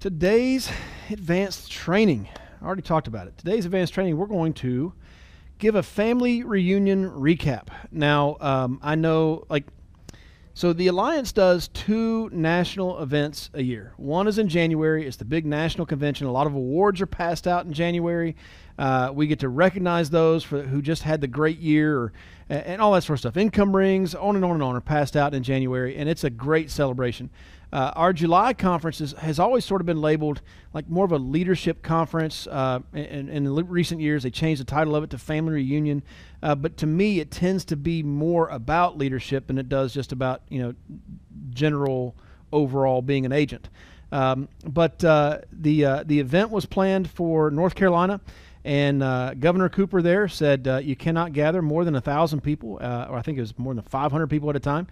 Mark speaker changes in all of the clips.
Speaker 1: Today's advanced training, I already talked about it. Today's advanced training, we're going to give a family reunion recap. Now, um, I know, like, so the Alliance does two national events a year. One is in January, it's the big national convention. A lot of awards are passed out in January. Uh, we get to recognize those for who just had the great year or, and all that sort of stuff. Income rings, on and on and on, are passed out in January, and it's a great celebration. Uh, our July conference is, has always sort of been labeled like more of a leadership conference. Uh, in, in recent years, they changed the title of it to Family Reunion. Uh, but to me, it tends to be more about leadership than it does just about you know general overall being an agent. Um, but uh, the uh, the event was planned for North Carolina. And uh, Governor Cooper there said uh, you cannot gather more than a thousand people, uh, or I think it was more than 500 people at a time.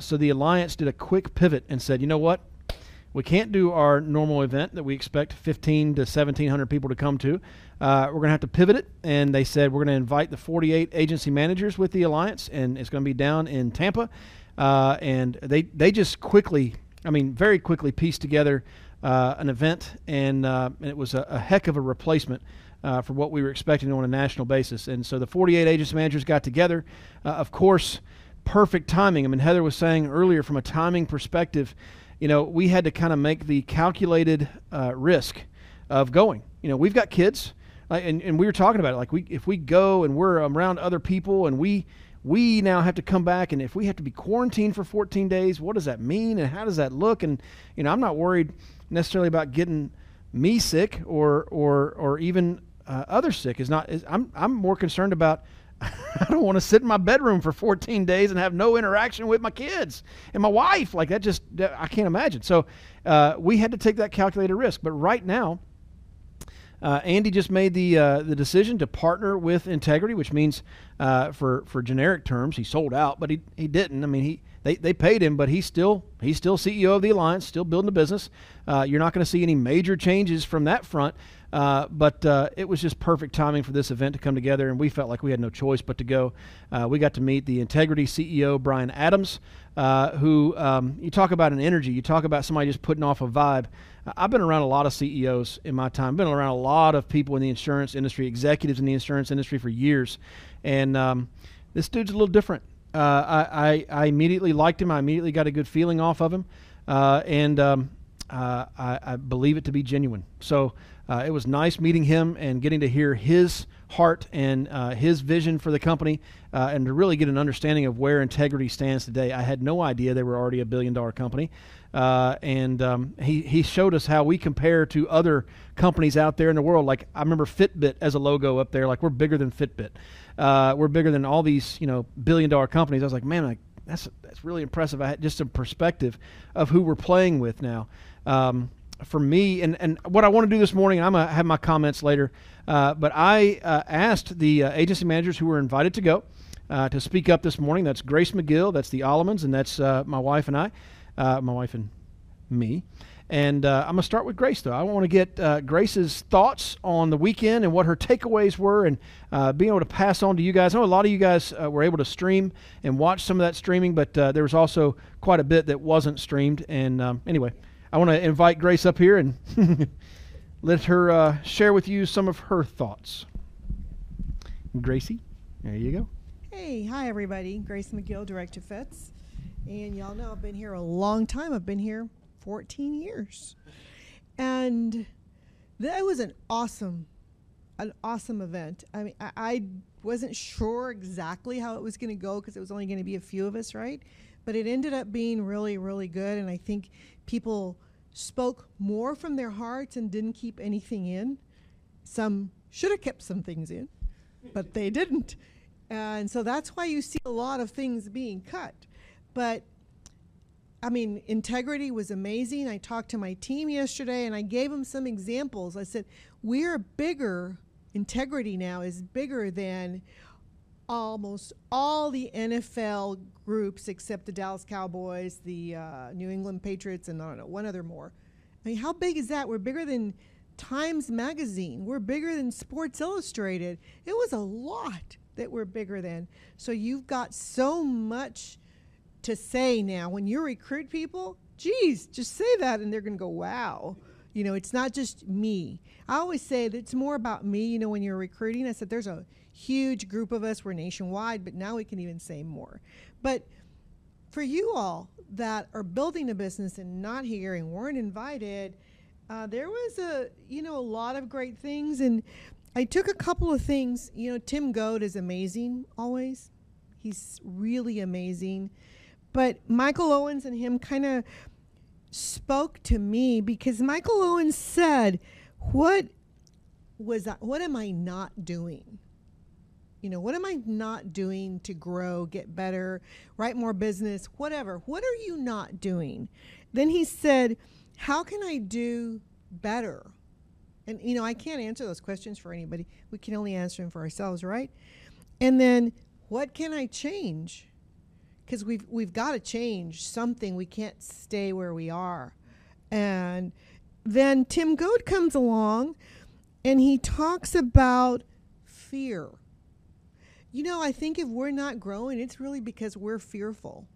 Speaker 1: So the alliance did a quick pivot and said, you know what? We can't do our normal event that we expect 15 to 1700 people to come to. Uh, we're going to have to pivot it, and they said we're going to invite the 48 agency managers with the alliance, and it's going to be down in Tampa. Uh, and they they just quickly, I mean, very quickly pieced together an event, and, and it was a, a heck of a replacement uh, for what we were expecting on a national basis. And so the 48 agency managers got together. Uh, of course, perfect timing. I mean, Heather was saying earlier from a timing perspective, you know, we had to kind of make the calculated uh, risk of going. You know, we've got kids, and, and we were talking about it. Like, we if we go and we're around other people and we we now have to come back and if we have to be quarantined for 14 days what does that mean and how does that look and you know i'm not worried necessarily about getting me sick or or or even uh, others sick is not is, I'm I'm more concerned about I don't want to sit in my bedroom for 14 days and have no interaction with my kids and my wife like that just I can't imagine so uh, we had to take that calculated risk but right now uh, Andy just made the uh, the decision to partner with Integrity, which means, uh, for for generic terms, he sold out, but he, he didn't. I mean, he they, they paid him, but he's still he's still CEO of the alliance, still building the business. Uh, you're not going to see any major changes from that front. Uh, but uh, it was just perfect timing for this event to come together, and we felt like we had no choice but to go. Uh, we got to meet the Integrity CEO, Bryan Adams, uh, who um, you talk about an energy, you talk about somebody just putting off a vibe. I've been around a lot of CEOs in my time, been around a lot of people in the insurance industry, executives in the insurance industry for years, and um, this dude's a little different. Uh, I, I, I, immediately liked him. I immediately got a good feeling off of him, uh, and um, I, I, believe it to be genuine. So uh, it was nice meeting him and getting to hear his heart and uh, his vision for the company, uh, and to really get an understanding of where Integrity stands today. I had no idea they were already a billion-dollar company, and um, he he showed us how we compare to other companies out there in the world. Like I remember Fitbit as a logo up there. Like we're bigger than Fitbit uh, we're bigger than all these you know billion dollar companies. I was like, man, that's that's really impressive. I had just a perspective of who we're playing with now. Um, for me, and, and what I want to do this morning, I'm gonna have my comments later. Uh, but I uh, asked the uh, agency managers who were invited to go uh, to speak up this morning. That's Grace McGill, that's the Allemans, and that's uh, my wife and I, my wife and me. And uh, I'm going to start with Grace, though. I want to get uh, Grace's thoughts on the weekend and what her takeaways were and uh, being able to pass on to you guys. I know a lot of you guys uh, were able to stream and watch some of that streaming, but uh, there was also quite a bit that wasn't streamed. And um, anyway, I want to invite Grace up here and let her uh, share with you some of her thoughts. Gracie, there you go.
Speaker 2: Hey, hi, everybody. Grace McGill, Director Fitz. And y'all know I've been here a long time. I've been here 14 years. And that was an awesome, an awesome event. I mean, I, I wasn't sure exactly how it was going to go because it was only going to be a few of us, right? But it ended up being really, really good. And I think people spoke more from their hearts and didn't keep anything in. Some should have kept some things in, but they didn't. And so that's why you see a lot of things being cut. But I mean, integrity was amazing. I talked to my team yesterday and I gave them some examples. I said, We're bigger, integrity now is bigger than almost all the NFL groups except the Dallas Cowboys, the uh, New England Patriots, and I don't know one other more. I mean, how big is that? We're bigger than Times Magazine. We're bigger than Sports Illustrated. It was a lot that we're bigger than. So you've got so much to say now. When you recruit people, geez, just say that and they're going to go, wow. You know, it's not just me. I always say that it's more about me. You know, when you're recruiting, I said there's a huge group of us. We're nationwide, but now we can even say more. But for you all that are building a business and not here and weren't invited, uh, there was a you know a lot of great things, and I took a couple of things. You know, Tim Goad is amazing always. He's really amazing. But Michael Owens and him kind of spoke to me because Michael Owens said, "What was what am I not doing?" You know, what am I not doing to grow, get better, write more business, whatever? What are you not doing? Then he said, How can I do better? And, you know, I can't answer those questions for anybody. We can only answer them for ourselves, right? And then, what can I change? Because we've, we've got to change something. We can't stay where we are. And then Tim Goad comes along and he talks about fear you know, I think if we're not growing, it's really because we're fearful.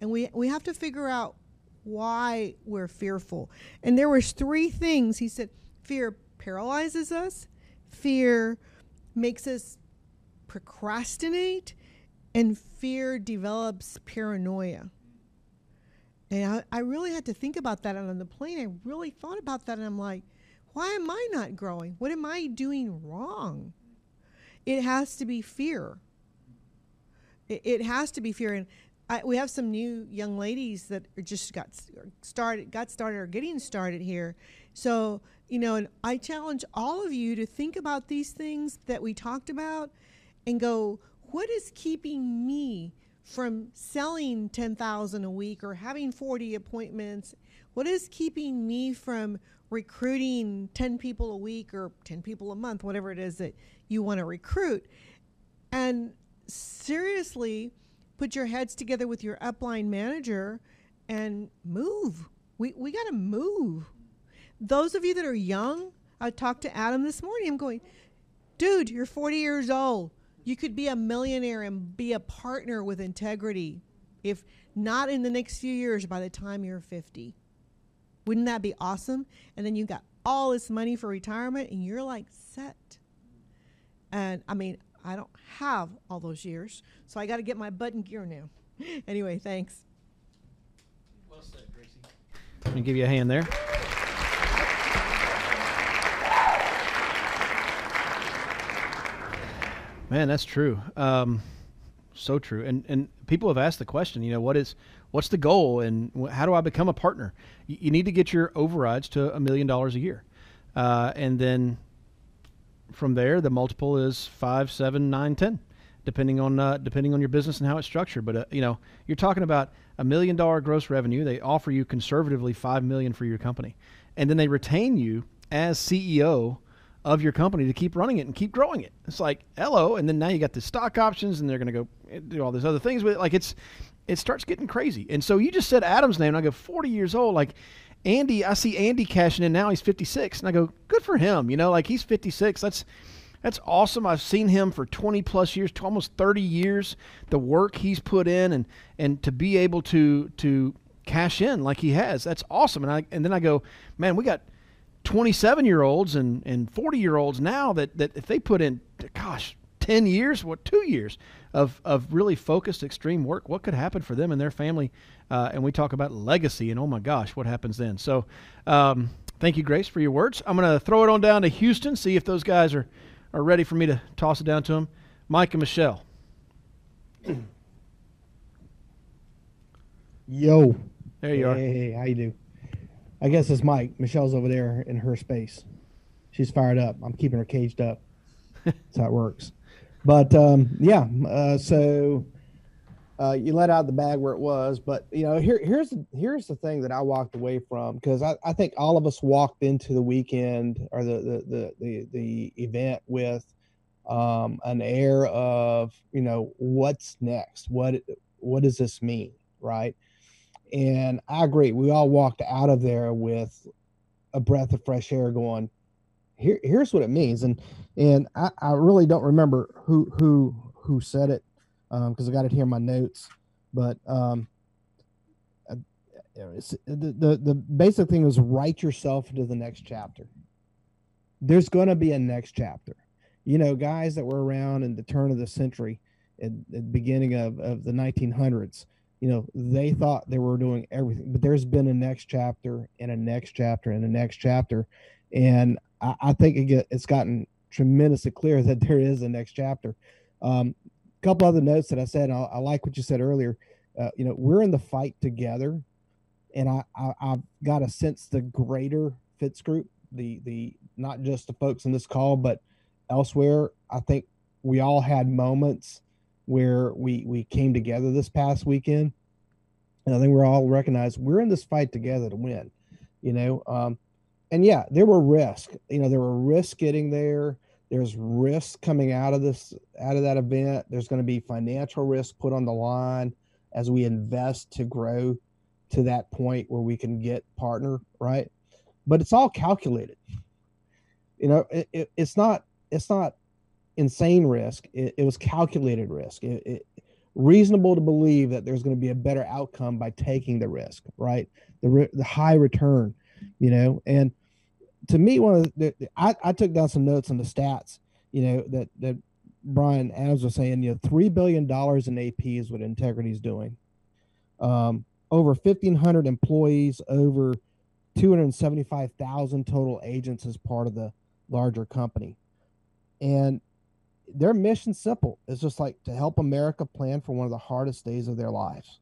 Speaker 2: And we, we have to figure out why we're fearful. And there was three things. He said fear paralyzes us, fear makes us procrastinate, and fear develops paranoia. And I, I really had to think about that. And on the plane, I really thought about that. And I'm like, why am I not growing? What am I doing wrong? It has to be fear. It, has to be fear. And I, we have some new young ladies that just got started, got started, or getting started here. So you know, and I challenge all of you to think about these things that we talked about, and go, what is keeping me from selling ten thousand a week or having forty appointments? What is keeping me from recruiting 10 people a week or 10 people a month, whatever it is that you want to recruit. And seriously, put your heads together with your upline manager and move. We, we got to move. Those of you that are young, I talked to Adam this morning. I'm going, dude, you're 40 years old. You could be a millionaire and be a partner with integrity. If not in the next few years, by the time you're 50. Wouldn't that be awesome? And then you got all this money for retirement and you're like set. And I mean, I don't have all those years, so I got to get my butt in gear now. anyway, thanks.
Speaker 1: Well said, Gracie. Let me give you a hand there. Man, that's true. Um, so true. And and people have asked the question, you know, what is what's the goal and how do I become a partner? You, you need to get your overrides to a million dollars a year, uh, and then from there the multiple is five, seven, nine, ten, depending on uh, depending on your business and how it's structured. But uh, you know, you're talking about a million dollar gross revenue. They offer you conservatively five million for your company, and then they retain you as CEO of your company to keep running it and keep growing it. It's like hello, and then now you got the stock options, and they're going to go do all these other things with it. Like it's it starts getting crazy. And so you just said Adam's name, and I go 40 years old. Like Andy, I see Andy cashing in now. He's 56, and I go good for him. You know, like he's 56. That's that's awesome. I've seen him for 20 plus years, almost 30 years. The work he's put in, and and to be able to to cash in like he has, that's awesome. And I and then I go, man, we got 27 year olds and, and 40 year olds now that, that if they put in, gosh, 10 years, what, two years of, of really focused extreme work, what could happen for them and their family? Uh, and we talk about legacy and oh my gosh, what happens then? So um, thank you, Grace, for your words. I'm going to throw it on down to Houston, see if those guys are, are ready for me to toss it down to them. Mike and Michelle.
Speaker 3: Yo.
Speaker 1: There you are.
Speaker 3: Hey, how you do? I guess it's Mike. Michelle's over there in her space. She's fired up. I'm keeping her caged up. That's how it works. But um, yeah, uh, so uh, you let out the bag where it was. But you know, here here's here's the thing that I walked away from because I, I think all of us walked into the weekend or the the the the, the event with um, an air of you know what's next what what does this mean right and i agree we all walked out of there with a breath of fresh air going here here's what it means and and i, I really don't remember who who who said it because um, i got it here in my notes but um the, the the basic thing is write yourself into the next chapter there's going to be a next chapter you know, guys that were around in the turn of the century, at the beginning of, of the 1900s, you know, they thought they were doing everything, but there's been a next chapter and a next chapter and a next chapter. And I, I think it get, it's gotten tremendously clear that there is a next chapter. Um, a couple other notes that I said, I, I like what you said earlier. Uh, you know, we're in the fight together. And I, I, I've got a sense the greater Fitz group, the, the, not just the folks in this call, but elsewhere. I think we all had moments where we we came together this past weekend, and I think we're all recognized we're in this fight together to win. You know, um, and yeah, there were risks. You know, there were risks getting there. There's risks coming out of this out of that event. There's going to be financial risk put on the line as we invest to grow to that point where we can get partner right. But it's all calculated. You know, it, it, it's not it's not insane risk. It, it was calculated risk. It, reasonable to believe that there's going to be a better outcome by taking the risk, right? The the high return, you know. And to me, one of the, I, I took down some notes on the stats, you know, that that Bryan Adams was saying, you know, three billion dollars in AP is what Integrity is doing. Um, over fifteen hundred employees, over two hundred seventy-five thousand total agents as part of the larger company and their mission simple is just like to help America plan for one of the hardest days of their lives.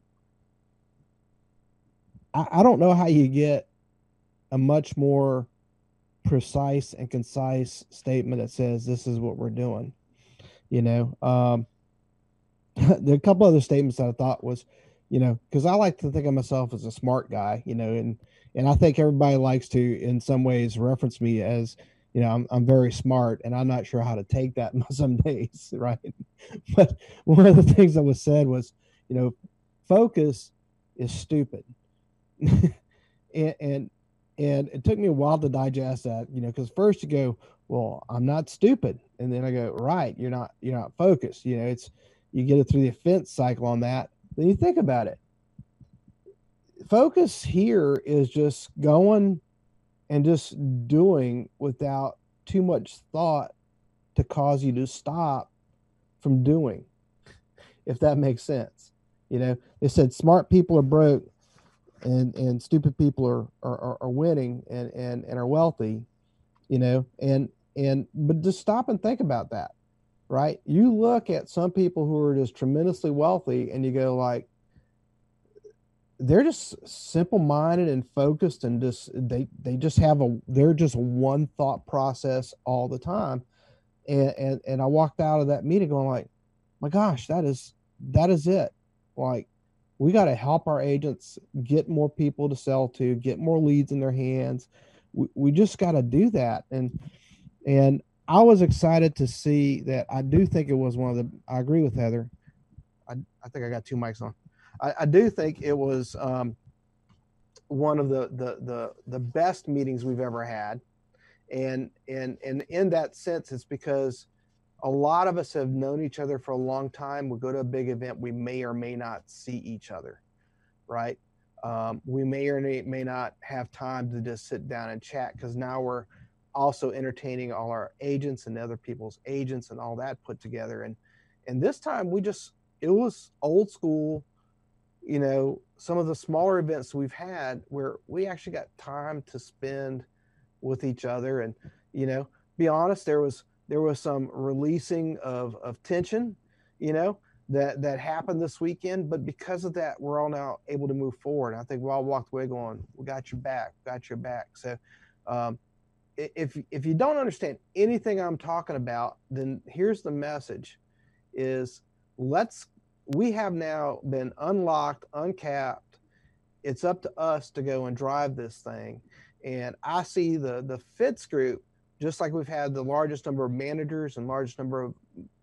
Speaker 3: I, I don't know how you get a much more precise and concise statement that says this is what we're doing. You know, um, there are a couple other statements that I thought was, you know, because I like to think of myself as a smart guy, you know, and and I think everybody likes to, in some ways, reference me as you know, I'm, I'm very smart and I'm not sure how to take that some days, right? But one of the things that was said was, you know, focus is stupid. and, and, and it took me a while to digest that, you know, because first you go, well, I'm not stupid. And then I go, right, you're not, you're not focused. You know, it's, you get it through the offense cycle on that. Then you think about it. Focus here is just going and just doing without too much thought to cause you to stop from doing, if that makes sense. You know, they said smart people are broke and and stupid people are are, are winning and, and and are wealthy, you know, and and but just stop and think about that, right? You look at some people who are just tremendously wealthy and you go like, they're just simple minded and focused and just they they just have a they're just one thought process all the time and and, and i walked out of that meeting going like my gosh that is that is it like we got to help our agents get more people to sell to get more leads in their hands. We, we just got to do that. And and i was excited to see that. I do think it was one of the i agree with heather. I, I think i got two mics on. I, I do think it was um, one of the, the the the best meetings we've ever had, and and and in that sense, it's because a lot of us have known each other for a long time. We go to a big event, we may or may not see each other, right? Um, we may or may not have time to just sit down and chat because now we're also entertaining all our agents and other people's agents and all that put together. And and this time we just it was old school you know, some of the smaller events we've had where we actually got time to spend with each other and, you know, be honest, there was there was some releasing of of tension, you know, that that happened this weekend. But because of that, we're all now able to move forward. I think we all walked away going, "We got your back, got your back." So, um, if if you don't understand anything I'm talking about, then here's the message: is let's we have now been unlocked, uncapped. It's up to us to go and drive this thing. And I see the the Fitz group just like we've had the largest number of managers and largest number of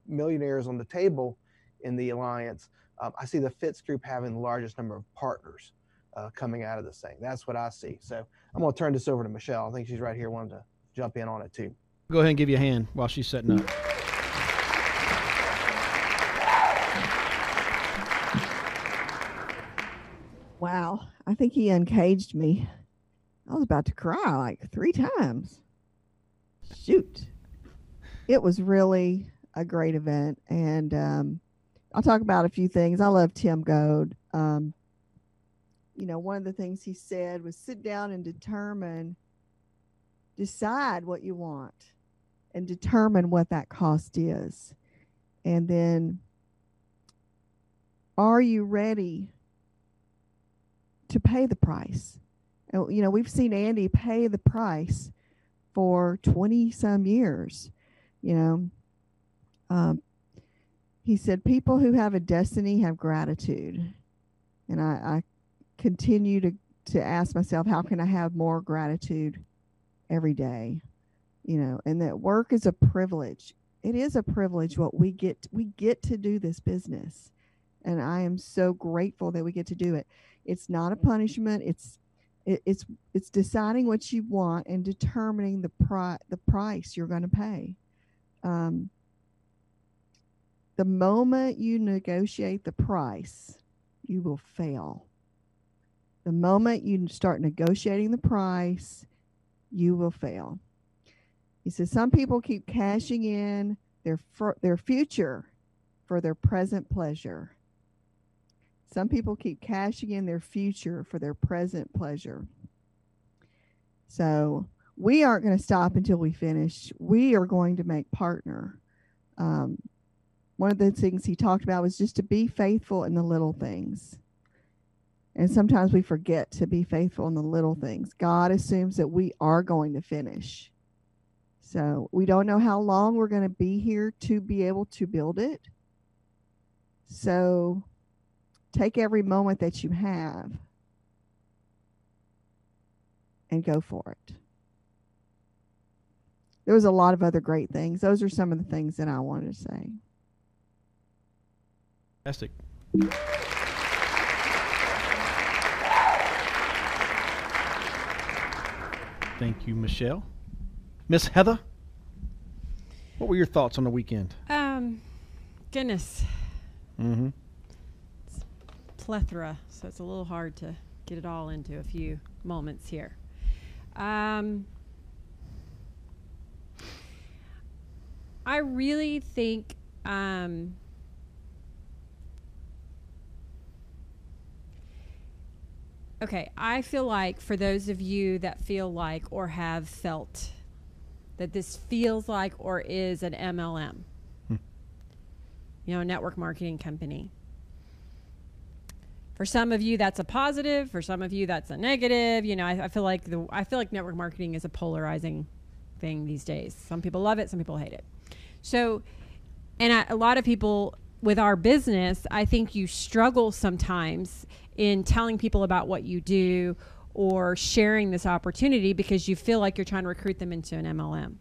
Speaker 3: millionaires on the table in the alliance, um, I see the Fitz group having the largest number of partners uh, coming out of this thing. That's what I see. So I'm going to turn this over to Michelle. I think she's right here, wanting to jump in on it too.
Speaker 1: Go ahead and give you a hand while she's setting up.
Speaker 4: Wow. I think he uncaged me. I was about to cry like three times. Shoot. It was really a great event. And um, I'll talk about a few things. I love Tim Goad. Um, you know, one of the things he said was sit down and determine, decide what you want and determine what that cost is. And then, are you ready to pay the price? And, You know, we've seen Andy pay the price for 20 some years. You know, um, he said, People who have a destiny have gratitude. And I, I continue to, to ask myself, how can I have more gratitude every day? You know, and that work is a privilege. It is a privilege what we get we get to do this business. And I am so grateful that we get to do it. It's not a punishment. It's it, it's it's deciding what you want and determining the pri- the price you're going to pay. Um, the moment you negotiate the price, you will fail. The moment you start negotiating the price, you will fail. He says some people keep cashing in their their future for their present pleasure. Some people keep cashing in their future for their present pleasure. So we aren't going to stop until we finish. We are going to make partner. Um, one of the things he talked about was just to be faithful in the little things. And sometimes we forget to be faithful in the little things. God assumes that we are going to finish. So we don't know how long we're going to be here to be able to build it. So take every moment that you have and go for it. There was a lot of other great things. Those are some of the things that I wanted to say.
Speaker 1: Fantastic. Thank you, Michelle. Miss Heather, what were your thoughts on the weekend?
Speaker 5: Um, goodness,
Speaker 1: Mm-hmm.
Speaker 5: Plethora. So it's a little hard to get it all into a few moments here. Um, I really think um, okay, I feel like for those of you that feel like or have felt that this feels like or is an MLM,
Speaker 1: Hmm.
Speaker 5: you know, a network marketing company. For some of you, that's a positive. For some of you, that's a negative. You know, I, I feel like the I feel like network marketing is a polarizing thing these days. Some people love it, some people hate it. So, and I, a lot of people with our business, I think you struggle sometimes in telling people about what you do or sharing this opportunity because you feel like you're trying to recruit them into an MLM.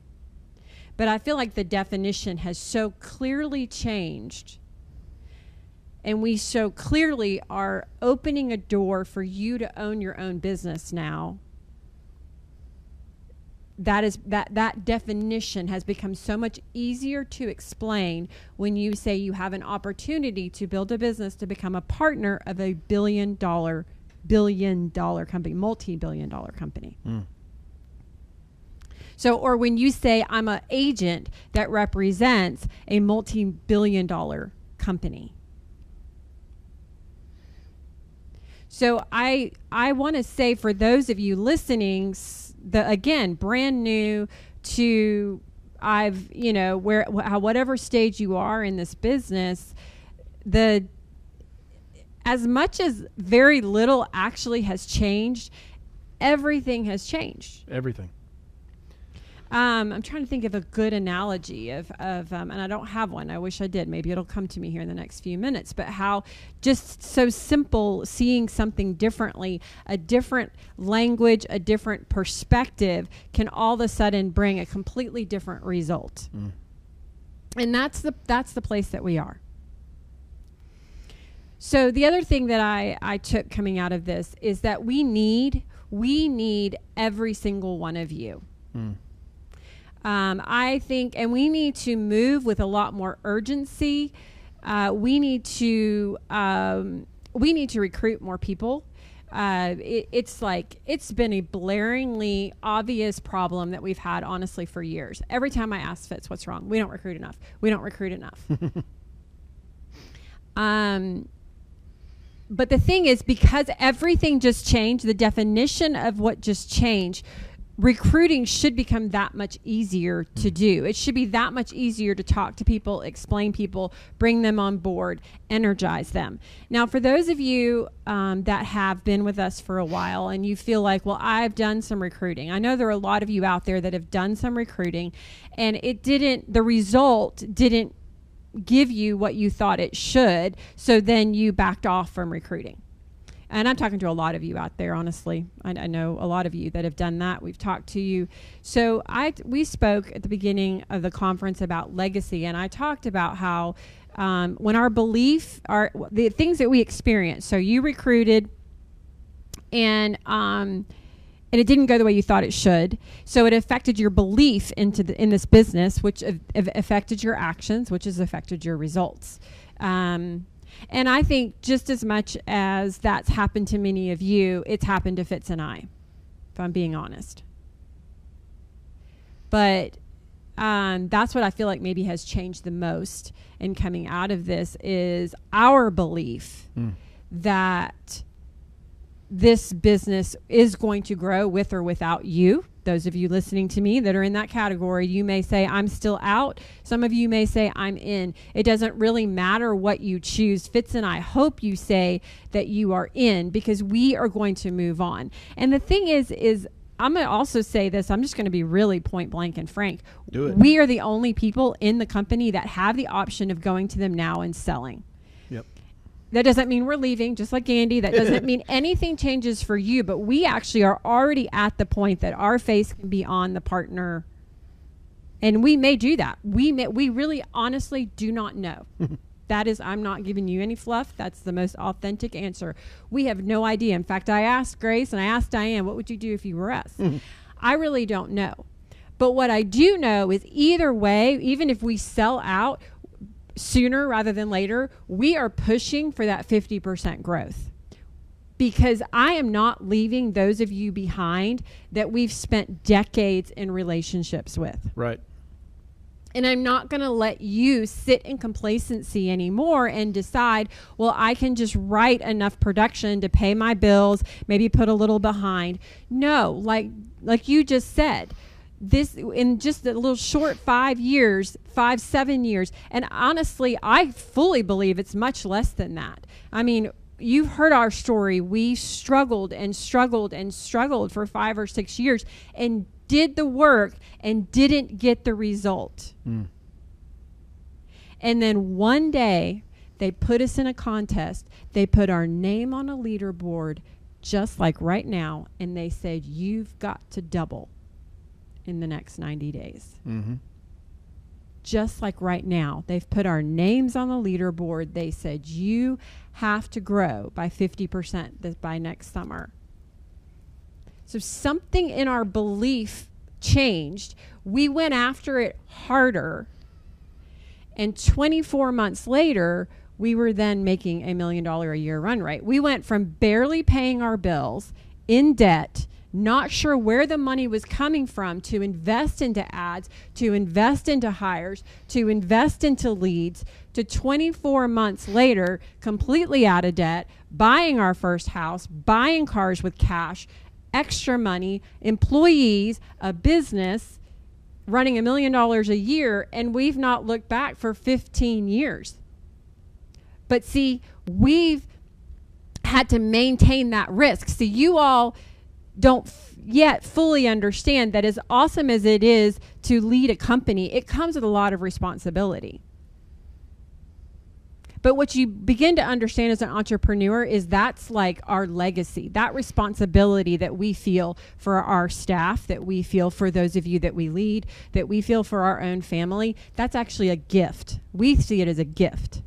Speaker 5: But I feel like the definition has so clearly changed. And we so clearly are opening a door for you to own your own business now. That is that that definition has become so much easier to explain when you say you have an opportunity to build a business to become a partner of a billion dollar billion dollar company multi-billion dollar company.
Speaker 1: Mm.
Speaker 5: so or when you say i'm an agent that represents a multi-billion dollar company so i i want to say for those of you listening the again brand new to i've you know where wh- whatever stage you are in this business the as much as very little actually has changed everything has changed
Speaker 1: Everything.
Speaker 5: Um, I'm trying to think of a good analogy of, of um, and I don't have one. I wish I did. Maybe it'll come to me here in the next few minutes. But how just so simple, seeing something differently, a different language, a different perspective can all of a sudden bring a completely different result.
Speaker 1: Mm.
Speaker 5: And that's the that's the place that we are. So the other thing that I, I took coming out of this is that we need we need every single one of you.
Speaker 1: Mm.
Speaker 5: Um, I think, and we need to move with a lot more urgency. Uh, we need to um, we need to recruit more people. Uh, it, it's like it's been a blaringly obvious problem that we've had honestly for years. Every time I ask Fitz, "What's wrong?" We don't recruit enough. We don't recruit enough. um, but the thing is, because everything just changed, the definition of what just changed recruiting should become that much easier to do. It should be that much easier to talk to people, explain people, bring them on board, energize them. Now, for those of you um, that have been with us for a while and you feel like, well, I've done some recruiting. I know there are a lot of you out there that have done some recruiting and it didn't, the result didn't give you what you thought it should. So then you backed off from recruiting and I'm talking to a lot of you out there. Honestly, I, I, know a lot of you that have done that. We've talked to you. So I we spoke at the beginning of the conference about legacy, and I talked about how um, when our belief, our the things that we experience. So you recruited, and um, and it didn't go the way you thought it should. So it affected your belief into the, in this business, which affected your actions, which has affected your results. Um, and I think just as much as that's happened to many of you, it's happened to Fitz and I, if I'm being honest. But um, that's what I feel like maybe has changed the most in coming out of this is our belief mm. that this business is going to grow with or without you those of you listening to me that are in that category, you may say, I'm still out. Some of you may say, I'm in. It doesn't really matter what you choose. Fitz and I hope you say that you are in because we are going to move on. And the thing is, is I'm going to also say this. I'm just going to be really point blank and frank.
Speaker 1: Do it.
Speaker 5: We are the only people in the company that have the option of going to them now and selling. That doesn't mean we're leaving, just like Andy. That doesn't mean anything changes for you, but we actually are already at the point that our face can be on the partner. And we may do that. We may, we really honestly do not know. that is I'm not giving you any fluff. That's the most authentic answer. We have no idea. In fact, I asked Grace and I asked Diane, what would you do if you were us? Mm-hmm. I really don't know. But what I do know is either way, even if we sell out, sooner rather than later, we are pushing for that 50% growth. Because I am not leaving those of you behind that we've spent decades in relationships with.
Speaker 1: Right.
Speaker 5: And I'm not going to let you sit in complacency anymore and decide, well, I can just write enough production to pay my bills, maybe put a little behind. No, like like you just said, this in just a little short five years, five, seven years. And honestly, I fully believe it's much less than that. I mean, you've heard our story. We struggled and struggled and struggled for five or six years and did the work and didn't get the result. Mm. And then one day, they put us in a contest. They put our name on a leaderboard, just like right now, and they said, You've got to double in the next 90 days. Mm-hmm. Just like right now, they've put our names on the leaderboard. They said, you have to grow by 50% this, by next summer. So something in our belief changed. We went after it harder. And 24 months later, we were then making a million dollar a year run rate. We went from barely paying our bills in debt not sure where the money was coming from to invest into ads, to invest into hires, to invest into leads, to 24 months later, completely out of debt, buying our first house, buying cars with cash, extra money, employees, a business, running a million dollars a year, and we've not looked back for 15 years. But see, we've had to maintain that risk. See, you all don't f- yet fully understand that as awesome as it is to lead a company, it comes with a lot of responsibility. But what you begin to understand as an entrepreneur is that's like our legacy, that responsibility that we feel for our staff, that we feel for those of you that we lead, that we feel for our own family. That's actually a gift. We see it as a gift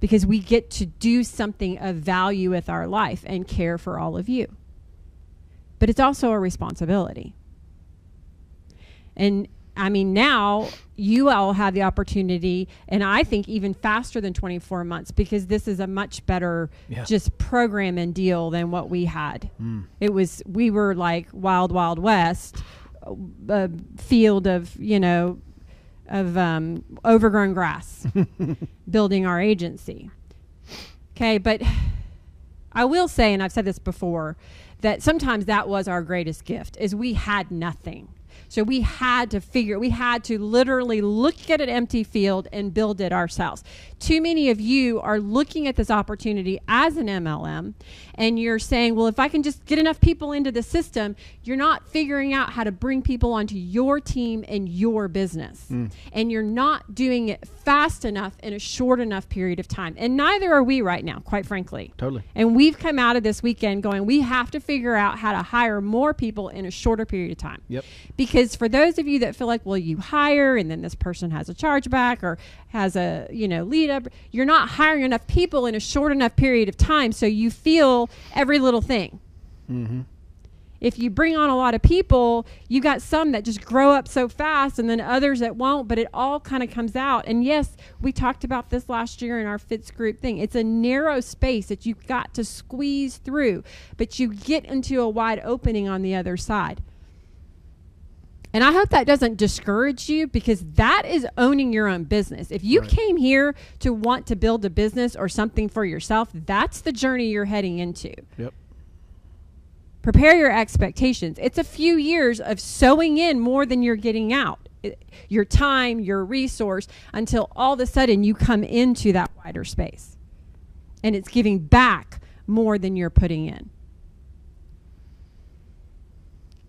Speaker 5: because we get to do something of value with our life and care for all of you. But it's also a responsibility. And I mean, now you all have the opportunity, and I think even faster than 24 months because this is a much better
Speaker 1: Yeah.
Speaker 5: just program and deal than what we had.
Speaker 1: Mm.
Speaker 5: It was, we were like wild, wild west, a field of, you know, of um, overgrown grass building our agency. Okay, but I will say, and I've said this before, that sometimes that was our greatest gift is we had nothing. So we had to figure, we had to literally look at an empty field and build it ourselves. Too many of you are looking at this opportunity as an MLM and you're saying, well, if I can just get enough people into the system, you're not figuring out how to bring people onto your team and your business. Mm. And you're not doing it fast enough in a short enough period of time. And neither are we right now, quite frankly.
Speaker 1: Totally.
Speaker 5: And we've come out of this weekend going, we have to figure out how to hire more people in a shorter period of time.
Speaker 1: Yep.
Speaker 5: Because for those of you that feel like, well, you hire and then this person has a chargeback or has a, you know, lead up, you're not hiring enough people in a short enough period of time. So you feel every little thing.
Speaker 1: Mm-hmm.
Speaker 5: If you bring on a lot of people, you got some that just grow up so fast and then others that won't, but it all kind of comes out. And yes, we talked about this last year in our Fitz group thing. It's a narrow space that you've got to squeeze through, but you get into a wide opening on the other side. And I hope that doesn't discourage you because that is owning your own business. If you
Speaker 1: Right.
Speaker 5: came here to want to build a business or something for yourself, that's the journey you're heading into
Speaker 1: Yep.
Speaker 5: prepare your expectations. It's a few years of sowing in more than you're getting out. Your time, your resource, until all of a sudden you come into that wider space. And it's giving back more than you're putting in.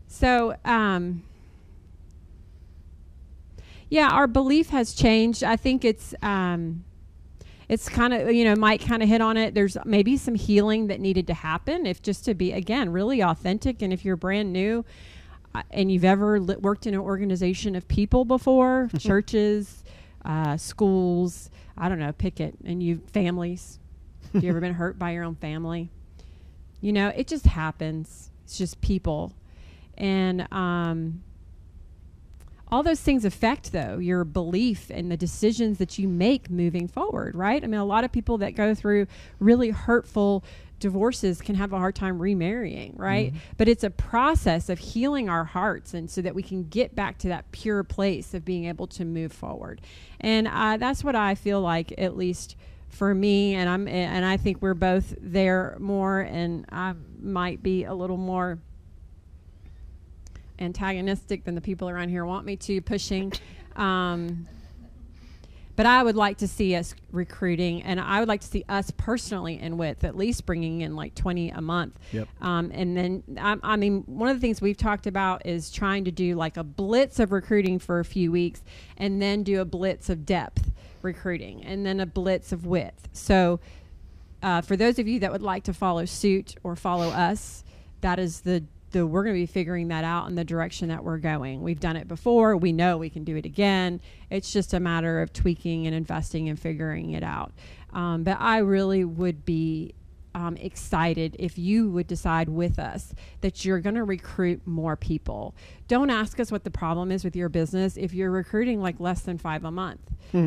Speaker 5: So, um, yeah, our belief has changed. I think it's um, it's kind of you know Mike kind of hit on it. There's maybe some healing that needed to happen if just to be again really authentic. And if you're brand new uh, and you've ever li- worked in an organization of people before, churches, uh, schools, I don't know, pick it, and you families. Have you ever been hurt by your own family? You know, it just happens. It's just people, and um, all those things affect though your belief and the decisions that you make moving forward right? I mean a lot of people that go through really hurtful divorces can have a hard time remarrying right? But it's a process of healing our hearts and so that we can get back to that pure place of being able to move forward. And uh, that's what i feel like at least for me and i'm and i think we're both there more and i might be a little more antagonistic than the people around here want me to pushing. Um, but i would like to see us recruiting and i would like to see us personally in with at least bringing in like 20 a month.
Speaker 1: Yep.
Speaker 5: um, and then I, I mean one of the things we've talked about is trying to do like a blitz of recruiting for a few weeks and then do a blitz of depth recruiting and then a blitz of width. So uh, for those of you that would like to follow suit or follow us, that is the the we're going to be figuring that out in the direction that we're going. We've done it before. We know we can do it again. It's just a matter of tweaking and investing and figuring it out. Um, but I really would be um, excited if you would decide with us that you're going to recruit more people. Don't ask us what the problem is with your business if you're recruiting like less than five a month,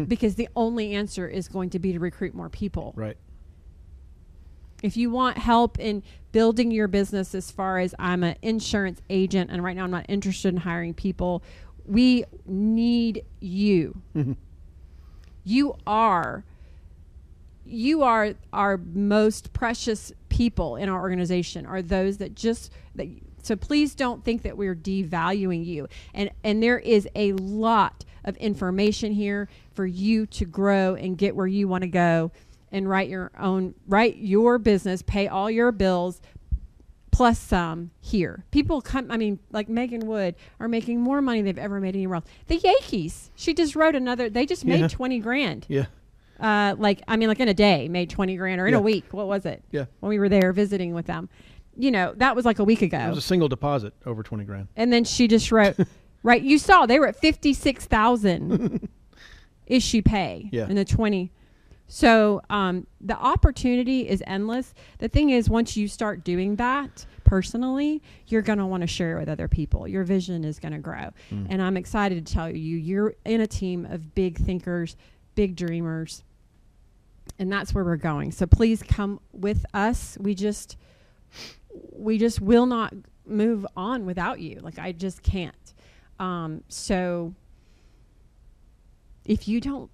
Speaker 5: because the only answer is going to be to recruit more people
Speaker 1: Right.
Speaker 5: If you want help in building your business as far as I'm an insurance agent and right now I'm not interested in hiring people, we need you. Mm-hmm. you are you are our most precious people in our organization are those that just that so please don't think that we're devaluing you. And and there is a lot of information here for you to grow and get where you want to go and write your own write your business pay all your bills plus some here. People come. I mean, like Megan Wood are making more money they've ever made anywhere else. The Yankees. She just wrote another. They just made
Speaker 1: Yeah.
Speaker 5: twenty grand.
Speaker 1: Yeah.
Speaker 5: Uh, like I mean, like in a day, made twenty grand, or in
Speaker 1: Yeah.
Speaker 5: a week. What was it?
Speaker 1: Yeah.
Speaker 5: When we were there visiting with them, you know, that was like a week ago.
Speaker 1: It was a single deposit over 20 grand.
Speaker 5: And then she just wrote, right? You saw they were at fifty six thousand. is she pay?
Speaker 1: Yeah.
Speaker 5: In the twenty. So um, the opportunity is endless. The thing is, once you start doing that personally, you're going to want to share it with other people. Your vision is going to grow. And I'm excited to tell you, you're in a team of big thinkers, big dreamers, and that's where we're going. So please come with us. We just we just will not move on without you. Like I just can't. Um, so if you don't,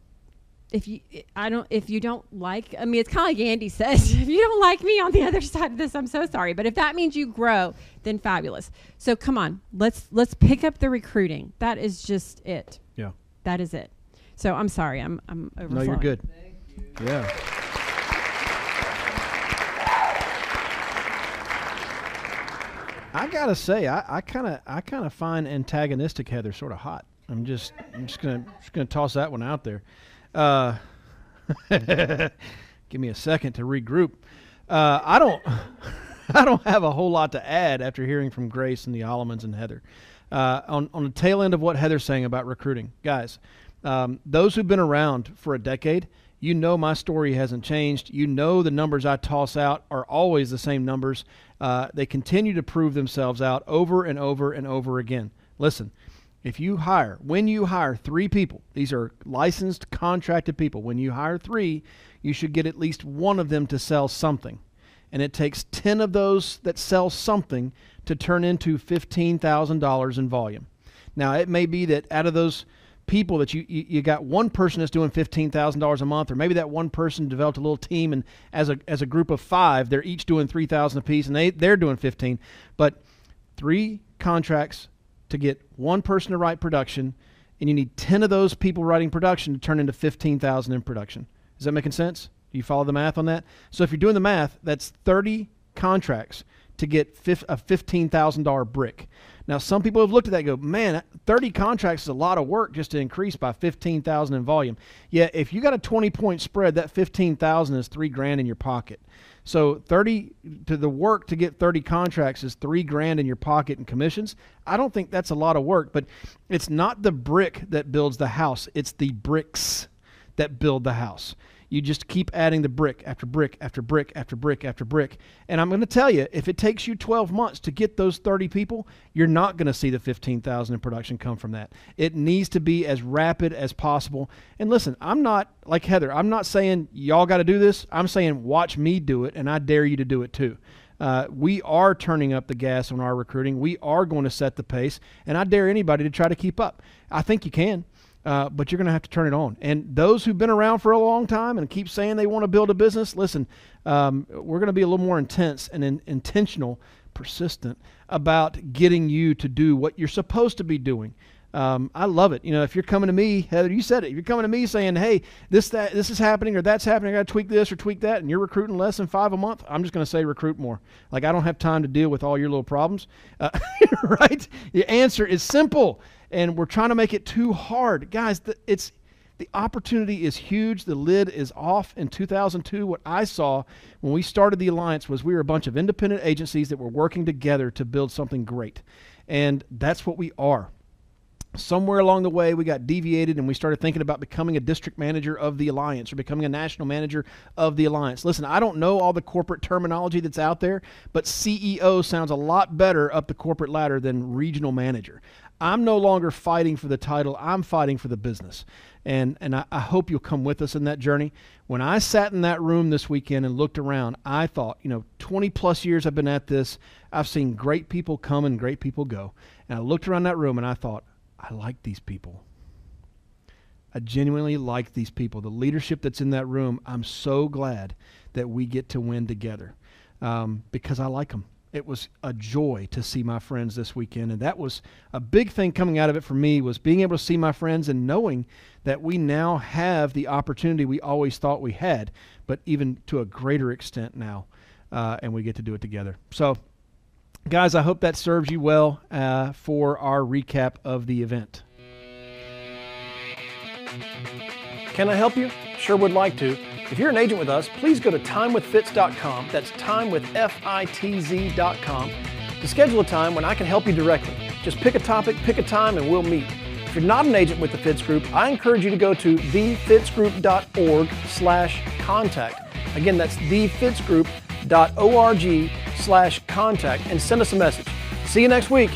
Speaker 5: if you, I don't, if you don't like, I mean, it's kind of like Andy says, if you don't like me on the other side of this, I'm so sorry. But if that means you grow, then fabulous. So come on, let's let's pick up the recruiting. That is just it.
Speaker 1: Yeah.
Speaker 5: That is it. So I'm sorry, I'm I'm
Speaker 1: over.
Speaker 5: No,
Speaker 1: you're good. Yeah. I gotta say, I kind of, I kind of find antagonistic Heather sort of hot. I'm just, I'm just gonna, just gonna toss that one out there. Uh, give me a second to regroup. Uh, I don't, I don't have a whole lot to add after hearing from Grace and the Allemans and Heather. Uh, on on the tail end of what Heather's saying about recruiting, guys, um, those who've been around for a decade, you know my story hasn't changed. You know the numbers I toss out are always the same numbers. Uh, they continue to prove themselves out over and over and over again. Listen, if you hire, when you hire three people, these are licensed, contracted people. When you hire three, you should get at least one of them to sell something. And it takes 10 of those that sell something to turn into $15,000 in volume. Now, it may be that out of those people that you, you, you got one person that's doing $15,000 a month, or maybe that one person developed a little team and as a, as a group of five, they're each doing 3000 apiece and they, they're doing 15. But three contracts to get one person to write production, and you need 10 of those people writing production to turn into 15,000 in production. Is that making sense? Do you follow the math on that? So if you're doing the math, that's 30 contracts to get a $15,000 brick. Now, some people have looked at that and go, man, 30 contracts is a lot of work just to increase by 15,000 in volume. Yeah, if you got a 20 point spread, that 15,000 is three grand in your pocket. So 30 to the work to get 30 contracts is three grand in your pocket in commissions. I don't think that's a lot of work, but it's not the brick that builds the house. It's the bricks that build the house. You just keep adding the brick after brick after brick after brick after brick. And I'm going to tell you, if it takes you 12 months to get those 30 people, you're not going to see the 15,000 in production come from that. It needs to be as rapid as possible. And listen, I'm not like Heather. I'm not saying y'all got to do this. I'm saying watch me do it, and I dare you to do it too. Uh, we are turning up the gas on our recruiting. We are going to set the pace, and I dare anybody to try to keep up. I think you can. Uh, but you're going to have to turn it on. And those who've been around for a long time and keep saying they want to build a business, listen, um, we're going to be a little more intense and in, intentional, persistent about getting you to do what you're supposed to be doing. Um, I love it. You know, if you're coming to me, Heather, you said it. If you're coming to me saying, "Hey, this that this is happening or that's happening. I got to tweak this or tweak that," and you're recruiting less than five a month, I'm just going to say recruit more. Like I don't have time to deal with all your little problems, uh, right? The answer is simple, and we're trying to make it too hard, guys. The, it's the opportunity is huge. The lid is off in 2002. What I saw when we started the alliance was we were a bunch of independent agencies that were working together to build something great, and that's what we are somewhere along the way we got deviated and we started thinking about becoming a district manager of the alliance or becoming a national manager of the alliance. Listen i don't know all the corporate terminology that's out there but ceo sounds a lot better up the corporate ladder than regional manager. I'm no longer fighting for the title. I'm fighting for the business. And and I, I hope you'll come with us in that journey. When i sat in that room this weekend and looked around i thought you know 20 plus years i've been at this i've seen great people come and great people go. And i looked around that room and i thought I like these people. I genuinely like these people. The leadership that's in that room, I'm so glad that we get to win together um, because I like them. It was a joy to see my friends this weekend, and that was a big thing coming out of it for me was being able to see my friends and knowing that we now have the opportunity we always thought we had, but even to a greater extent now, uh, and we get to do it together. So Guys, I hope that serves you well uh, for our recap of the event. Can I help you? Sure would like to. If you're an agent with us, please go to timewithfitz.com. That's timewithfitz.com to schedule a time when I can help you directly. Just pick a topic, pick a time, and we'll meet. If you're not an agent with the Fitz Group, I encourage you to go to thefitzgroup.org slash contact. Again, that's thefitzgroup.org slash contact and send us a message. See you next week.